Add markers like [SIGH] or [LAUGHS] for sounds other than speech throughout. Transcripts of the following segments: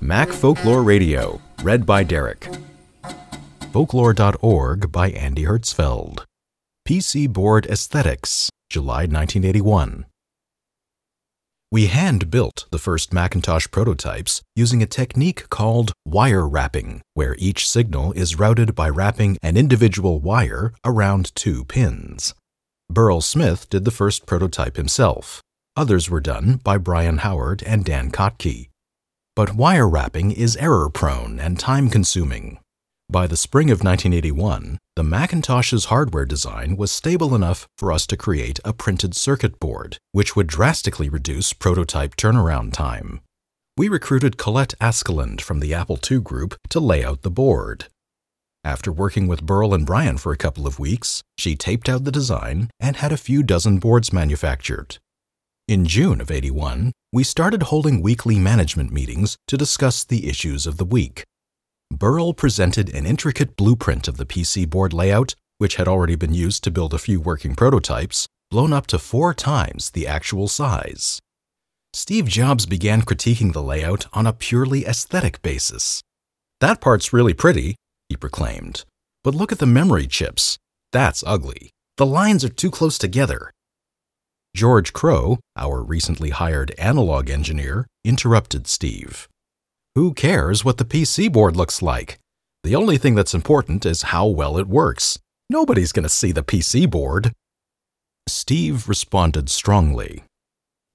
Mac Folklore Radio, read by Derek. Folklore.org by Andy Hertzfeld. PC Board Aesthetics, July 1981. We hand built the first Macintosh prototypes using a technique called wire wrapping, where each signal is routed by wrapping an individual wire around two pins. Burrell Smith did the first prototype himself. Others were done by Brian Howard and Dan Kottke. But wire wrapping is error prone and time consuming. By the spring of 1981, the Macintosh's hardware design was stable enough for us to create a printed circuit board, which would drastically reduce prototype turnaround time. We recruited Colette Askeland from the Apple II group to lay out the board. After working with Burrell and Brian for a couple of weeks, she taped out the design and had a few dozen boards manufactured. In June of 81, we started holding weekly management meetings to discuss the issues of the week. Burrell presented an intricate blueprint of the PC board layout, which had already been used to build a few working prototypes, blown up to four times the actual size. Steve Jobs began critiquing the layout on a purely aesthetic basis. That part's really pretty, he proclaimed. But look at the memory chips. That's ugly. The lines are too close together. George Crow, our recently hired analog engineer, interrupted Steve. Who cares what the PC board looks like? The only thing that's important is how well it works. Nobody's going to see the PC board. Steve responded strongly.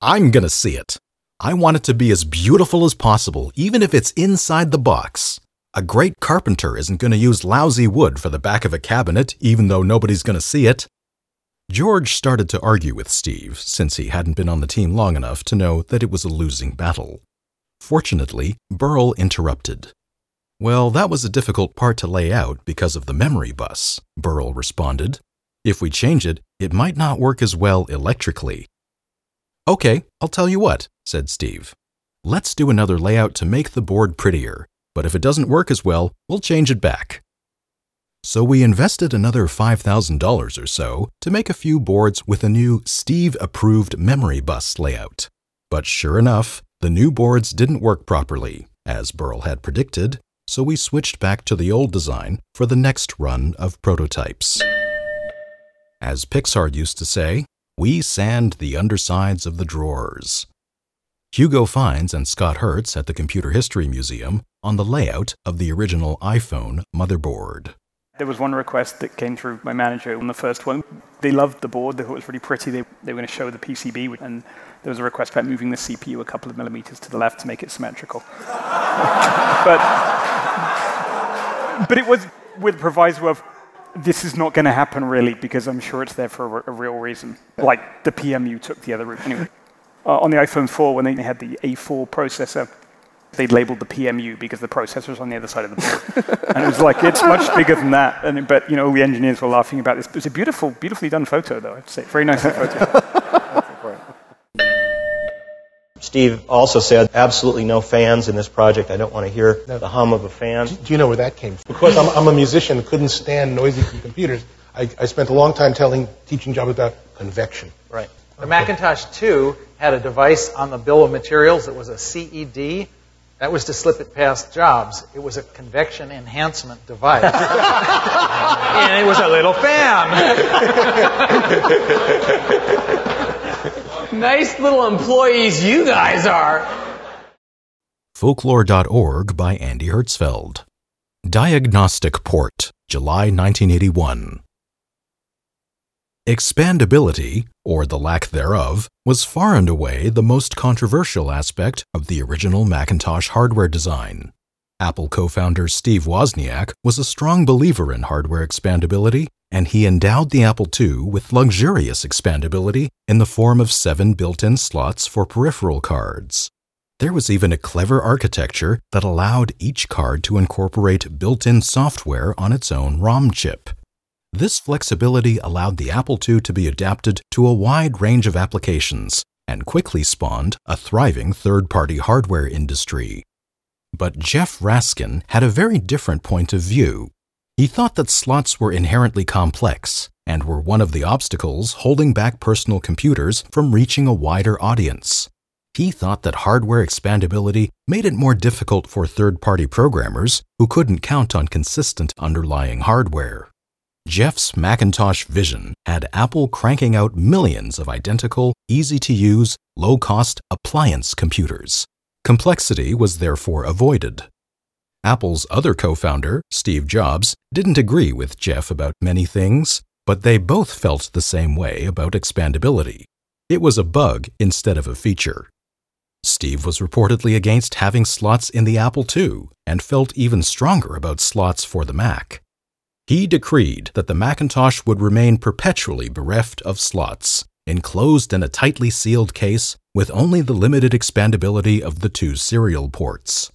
I'm going to see it. I want it to be as beautiful as possible, even if it's inside the box. A great carpenter isn't going to use lousy wood for the back of a cabinet, even though nobody's going to see it. George started to argue with Steve, since he hadn't been on the team long enough to know that it was a losing battle. Fortunately, Burrell interrupted. Well, that was a difficult part to lay out because of the memory bus, Burrell responded. If we change it, it might not work as well electrically. Okay, I'll tell you what, said Steve. Let's do another layout to make the board prettier, but if it doesn't work as well, we'll change it back. So we invested another $5,000 or so to make a few boards with a new Steve approved memory bus layout. But sure enough, the new boards didn't work properly, as Burrell had predicted, so we switched back to the old design for the next run of prototypes. As Pixar used to say, we sand the undersides of the drawers. Hugo Fiennes and Scott Hertz at the Computer History Museum on the layout of the original iPhone motherboard. There was one request that came through my manager on the first one. They loved the board, they thought it was really pretty. They, they were going to show the PCB, and there was a request about moving the CPU a couple of millimeters to the left to make it symmetrical. [LAUGHS] but, but it was with the proviso of this is not going to happen really because I'm sure it's there for a, real reason. Like the PMU took the other route. Anyway, uh, on the iPhone 4, when they had the A4 processor, they labeled the PMU because the processor was on the other side of the board. [LAUGHS] and it was like, it's much bigger than that. And, but, you know, all the engineers were laughing about this. It was a beautiful, beautifully done photo, though, I'd say. Very nice photo. [LAUGHS] Steve also said, absolutely no fans in this project. I don't want to hear the hum of a fan. Do you know where that came from? Because I'm, I'm a musician, couldn't stand noisy computers. I, I spent a long time telling, teaching Jobs about convection. Right. The Macintosh 2 had a device on the bill of materials that was a CED. That was to slip it past Jobs. It was a convection enhancement device. [LAUGHS] and it was a little fan. nice little employees you guys are. Folklore.org by Andy Hertzfeld. Diagnostic Port, July 1981. Expandability, or the lack thereof, was far and away the most controversial aspect of the original Macintosh hardware design. Apple co founder Steve Wozniak was a strong believer in hardware expandability, and he endowed the Apple II with luxurious expandability in the form of seven built in slots for peripheral cards. There was even a clever architecture that allowed each card to incorporate built in software on its own ROM chip. This flexibility allowed the Apple II to be adapted to a wide range of applications and quickly spawned a thriving third party hardware industry. But Jeff Raskin had a very different point of view. He thought that slots were inherently complex and were one of the obstacles holding back personal computers from reaching a wider audience. he thought that hardware expandability made it more difficult for third party programmers who couldn't count on consistent underlying hardware. Jeff's Macintosh vision had Apple cranking out millions of identical, easy to use, low cost appliance computers. Complexity was therefore avoided. Apple's other co founder, Steve Jobs, didn't agree with Jeff about many things, but they both felt the same way about expandability. It was a bug instead of a feature. Steve was reportedly against having slots in the Apple II and felt even stronger about slots for the Mac. He decreed that the Macintosh would remain perpetually bereft of slots, enclosed in a tightly sealed case with only the limited expandability of the two serial ports.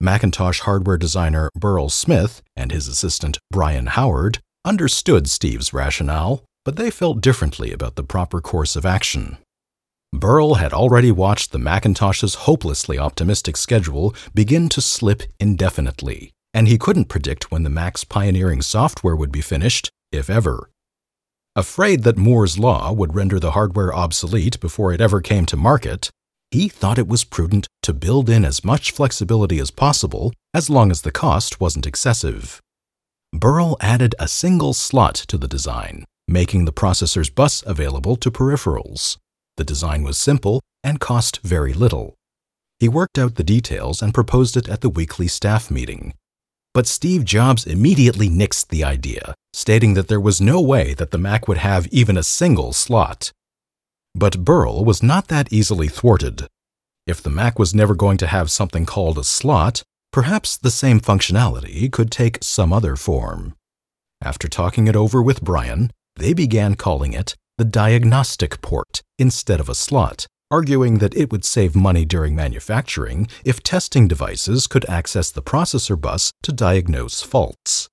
Macintosh hardware designer Burrell Smith and his assistant Brian Howard understood Steve's rationale, but they felt differently about the proper course of action. Burrell had already watched the Macintosh's hopelessly optimistic schedule begin to slip indefinitely, and he couldn't predict when the Mac's pioneering software would be finished, if ever. Afraid that Moore's Law would render the hardware obsolete before it ever came to market, he thought it was prudent to build in as much flexibility as possible as long as the cost wasn't excessive. Burrell added a single slot to the design, making the processor's bus available to peripherals. The design was simple and cost very little. He worked out the details and proposed it at the weekly staff meeting. But Steve Jobs immediately nixed the idea, stating that there was no way that the Mac would have even a single slot. But Burrell was not that easily thwarted. If the Mac was never going to have something called a slot, perhaps the same functionality could take some other form. After talking it over with Brian, they began calling it the diagnostic port instead of a slot, arguing that it would save money during manufacturing if testing devices could access the processor bus to diagnose faults.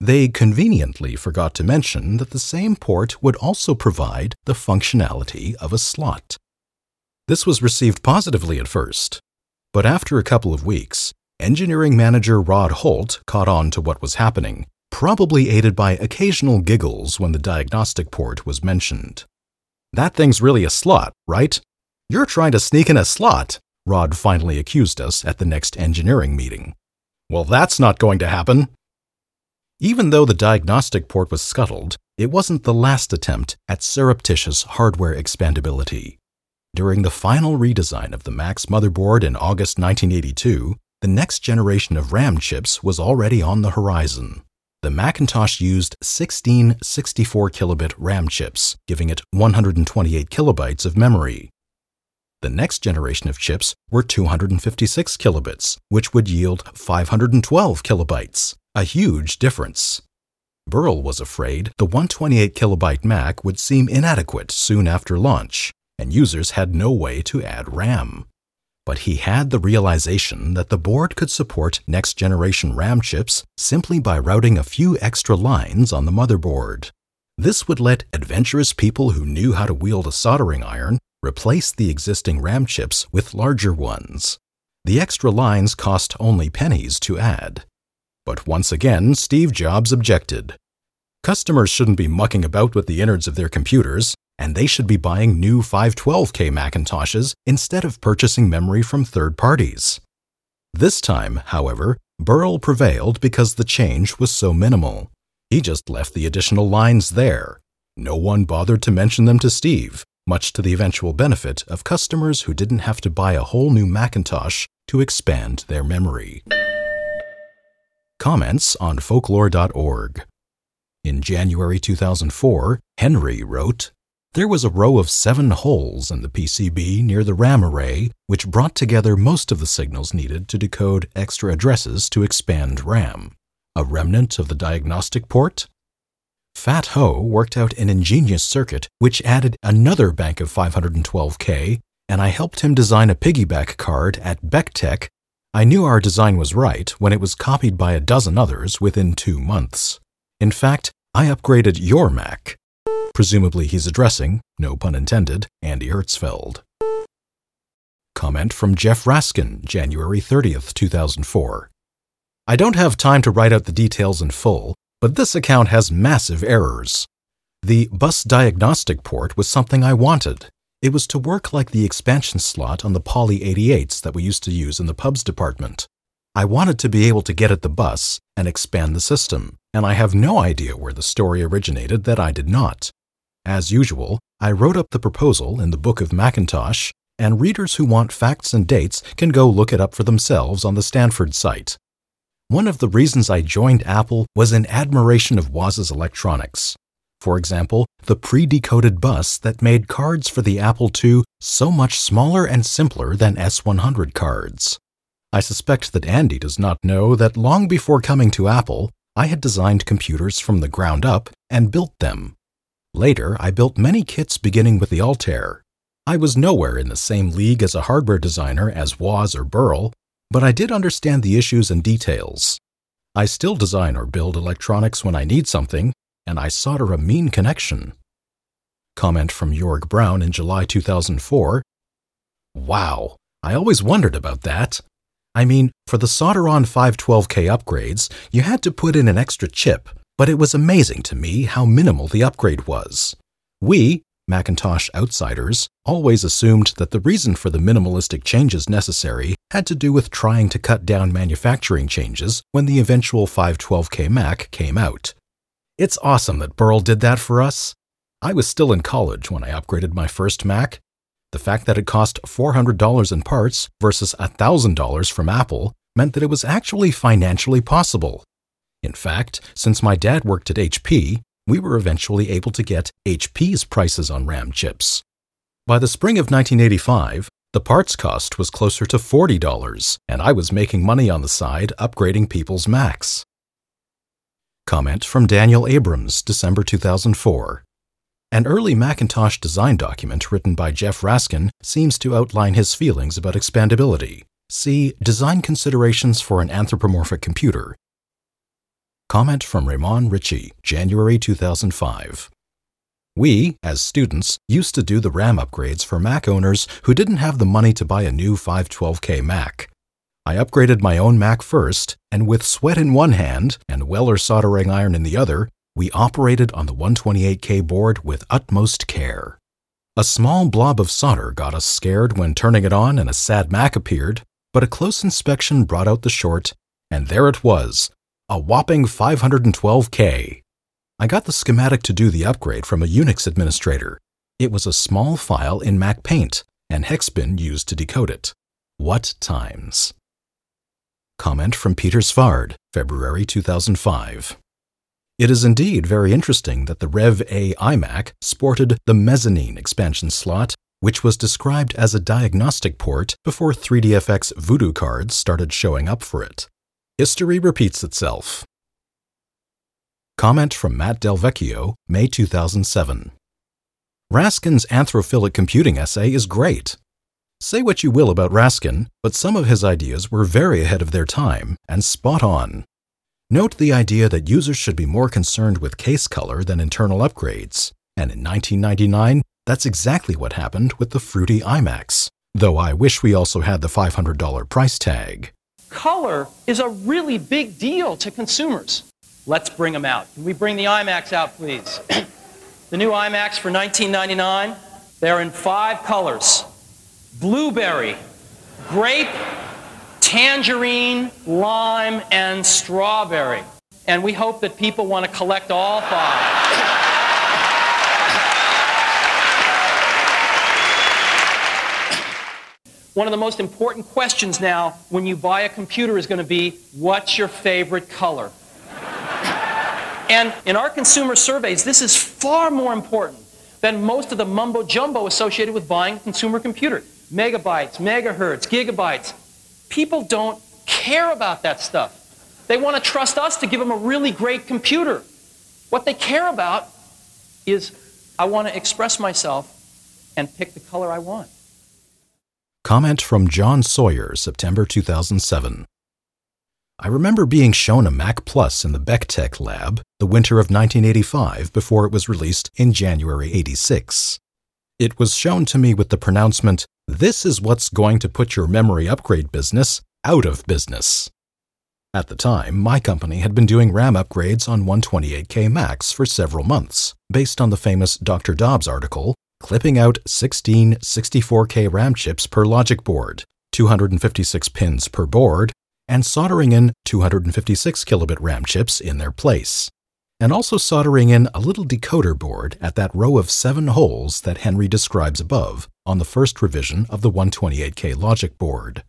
They conveniently forgot to mention that the same port would also provide the functionality of a slot. This was received positively at first, but after a couple of weeks, engineering manager Rod Holt caught on to what was happening probably aided by occasional giggles when the diagnostic port was mentioned. That thing's really a slot, right? You're trying to sneak in a slot, Rod finally accused us at the next engineering meeting. Well, that's not going to happen. Even though the diagnostic port was scuttled, it wasn't the last attempt at surreptitious hardware expandability. During the final redesign of the Mac's motherboard in August 1982, the next generation of RAM chips was already on the horizon. The Macintosh used 16 64 kilobit RAM chips, giving it 128 kilobytes of memory. The next generation of chips were 256 kilobits, which would yield 512 kilobytes, a huge difference. Burrell was afraid the 128 kilobyte Mac would seem inadequate soon after launch, and users had no way to add RAM but he had the realization that the board could support next generation RAM chips simply by routing a few extra lines on the motherboard. This would let adventurous people who knew how to wield a soldering iron replace the existing RAM chips with larger ones. The extra lines cost only pennies to add. But once again, Steve Jobs objected. Customers shouldn't be mucking about with the innards of their computers and they should be buying new 512K Macintoshes instead of purchasing memory from third parties. This time, however, Burrell prevailed because the change was so minimal. He just left the additional lines there. No one bothered to mention them to Steve, much to the eventual benefit of customers who didn't have to buy a whole new Macintosh to expand their memory. Comments on folklore.org. In January 2004, Henry wrote, there was a row of seven holes in the PCB near the RAM array, which brought together most of the signals needed to decode extra addresses to expand RAM. A remnant of the diagnostic port? Fat Ho worked out an ingenious circuit which added another bank of 512K, and I helped him design a piggyback card at BeckTech. I knew our design was right when it was copied by a dozen others within two months. In fact, I upgraded your Mac. Presumably he's addressing, no pun intended, Andy Hertzfeld. Comment from Jeff Raskin, January 30th, 2004. I don't have time to write out the details in full, but this account has massive errors. The bus diagnostic port was something I wanted. It was to work like the expansion slot on the Poly 88s that we used to use in the pubs department. I wanted to be able to get at the bus and expand the system, and I have no idea where the story originated that I did not. As usual, I wrote up the proposal in the Book of Macintosh, and readers who want facts and dates can go look it up for themselves on the Stanford site. One of the reasons I joined Apple was in admiration of Woz's electronics. For example, the pre decoded bus that made cards for the Apple II so much smaller and simpler than S100 cards. I suspect that Andy does not know that long before coming to Apple, I had designed computers from the ground up and built them. Later, I built many kits beginning with the Altair. I was nowhere in the same league as a hardware designer as Woz or Burrell, but I did understand the issues and details. I still design or build electronics when I need something, and I solder a mean connection. Comment from Jorg Brown in July 2004 Wow, I always wondered about that. I mean, for the Solderon 512K upgrades, you had to put in an extra chip, but it was amazing to me how minimal the upgrade was. We, Macintosh outsiders, always assumed that the reason for the minimalistic changes necessary had to do with trying to cut down manufacturing changes when the eventual 512K Mac came out. It's awesome that Burrell did that for us. I was still in college when I upgraded my first Mac. The fact that it cost $400 in parts versus $1,000 from Apple meant that it was actually financially possible. In fact, since my dad worked at HP, we were eventually able to get HP's prices on RAM chips. By the spring of 1985, the parts cost was closer to $40, and I was making money on the side upgrading people's Macs. Comment from Daniel Abrams, December 2004. An early Macintosh design document written by Jeff Raskin seems to outline his feelings about expandability. See Design Considerations for an Anthropomorphic Computer. Comment from Raymond Ritchie, January 2005. We, as students, used to do the RAM upgrades for Mac owners who didn't have the money to buy a new 512K Mac. I upgraded my own Mac first, and with sweat in one hand and Weller soldering iron in the other, we operated on the 128K board with utmost care. A small blob of solder got us scared when turning it on and a sad Mac appeared, but a close inspection brought out the short, and there it was a whopping 512K. I got the schematic to do the upgrade from a Unix administrator. It was a small file in Mac Paint, and Hexbin used to decode it. What times! Comment from Peter Svard, February 2005. It is indeed very interesting that the Rev A iMac sported the mezzanine expansion slot, which was described as a diagnostic port before 3DFX Voodoo cards started showing up for it. History repeats itself. Comment from Matt Delvecchio, May 2007. Raskin's anthrophilic computing essay is great. Say what you will about Raskin, but some of his ideas were very ahead of their time and spot on. Note the idea that users should be more concerned with case color than internal upgrades, and in 1999, that's exactly what happened with the fruity iMacs, though I wish we also had the $500 price tag. Color is a really big deal to consumers. Let's bring them out. Can we bring the iMacs out, please? [CLEARS THROAT] the new iMacs for 1999, they're in five colors blueberry, grape, tangerine, lime, and strawberry. And we hope that people want to collect all five. One of the most important questions now when you buy a computer is going to be what's your favorite color? and in our consumer surveys, this is far more important than most of the mumbo jumbo associated with buying a consumer computer megabytes, megahertz, gigabytes. People don't care about that stuff. They want to trust us to give them a really great computer. What they care about is I want to express myself and pick the color I want. Comment from John Sawyer, September 2007. I remember being shown a Mac Plus in the BeckTech lab the winter of 1985 before it was released in January 86. It was shown to me with the pronouncement, This is what's going to put your memory upgrade business out of business. At the time, my company had been doing RAM upgrades on 128K Macs for several months, based on the famous Dr. Dobbs article, clipping out 16 64K RAM chips per logic board, 256 pins per board, and soldering in 256 kilobit RAM chips in their place. And also soldering in a little decoder board at that row of seven holes that Henry describes above on the first revision of the 128K logic board.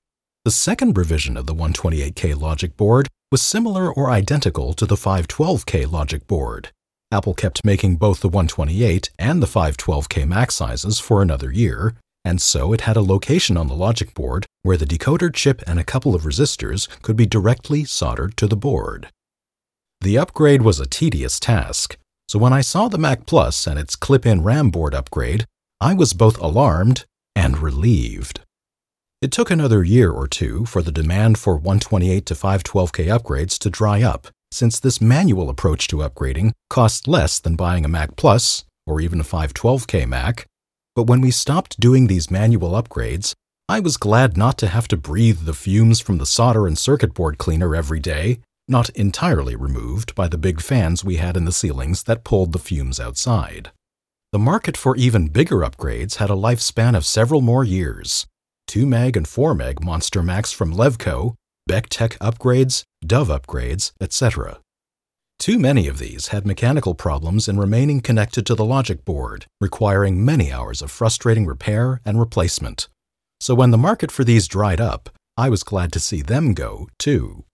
The second revision of the 128K logic board was similar or identical to the 512K logic board. Apple kept making both the 128 and the 512K Mac sizes for another year, and so it had a location on the logic board where the decoder chip and a couple of resistors could be directly soldered to the board. The upgrade was a tedious task, so when I saw the Mac Plus and its clip in RAM board upgrade, I was both alarmed and relieved. It took another year or two for the demand for 128 to 512K upgrades to dry up, since this manual approach to upgrading cost less than buying a Mac Plus or even a 512K Mac. But when we stopped doing these manual upgrades, I was glad not to have to breathe the fumes from the solder and circuit board cleaner every day, not entirely removed by the big fans we had in the ceilings that pulled the fumes outside. The market for even bigger upgrades had a lifespan of several more years. 2 meg and 4 meg Monster Macs from Levco, Beck Tech upgrades, Dove upgrades, etc. Too many of these had mechanical problems in remaining connected to the logic board, requiring many hours of frustrating repair and replacement. So when the market for these dried up, I was glad to see them go, too.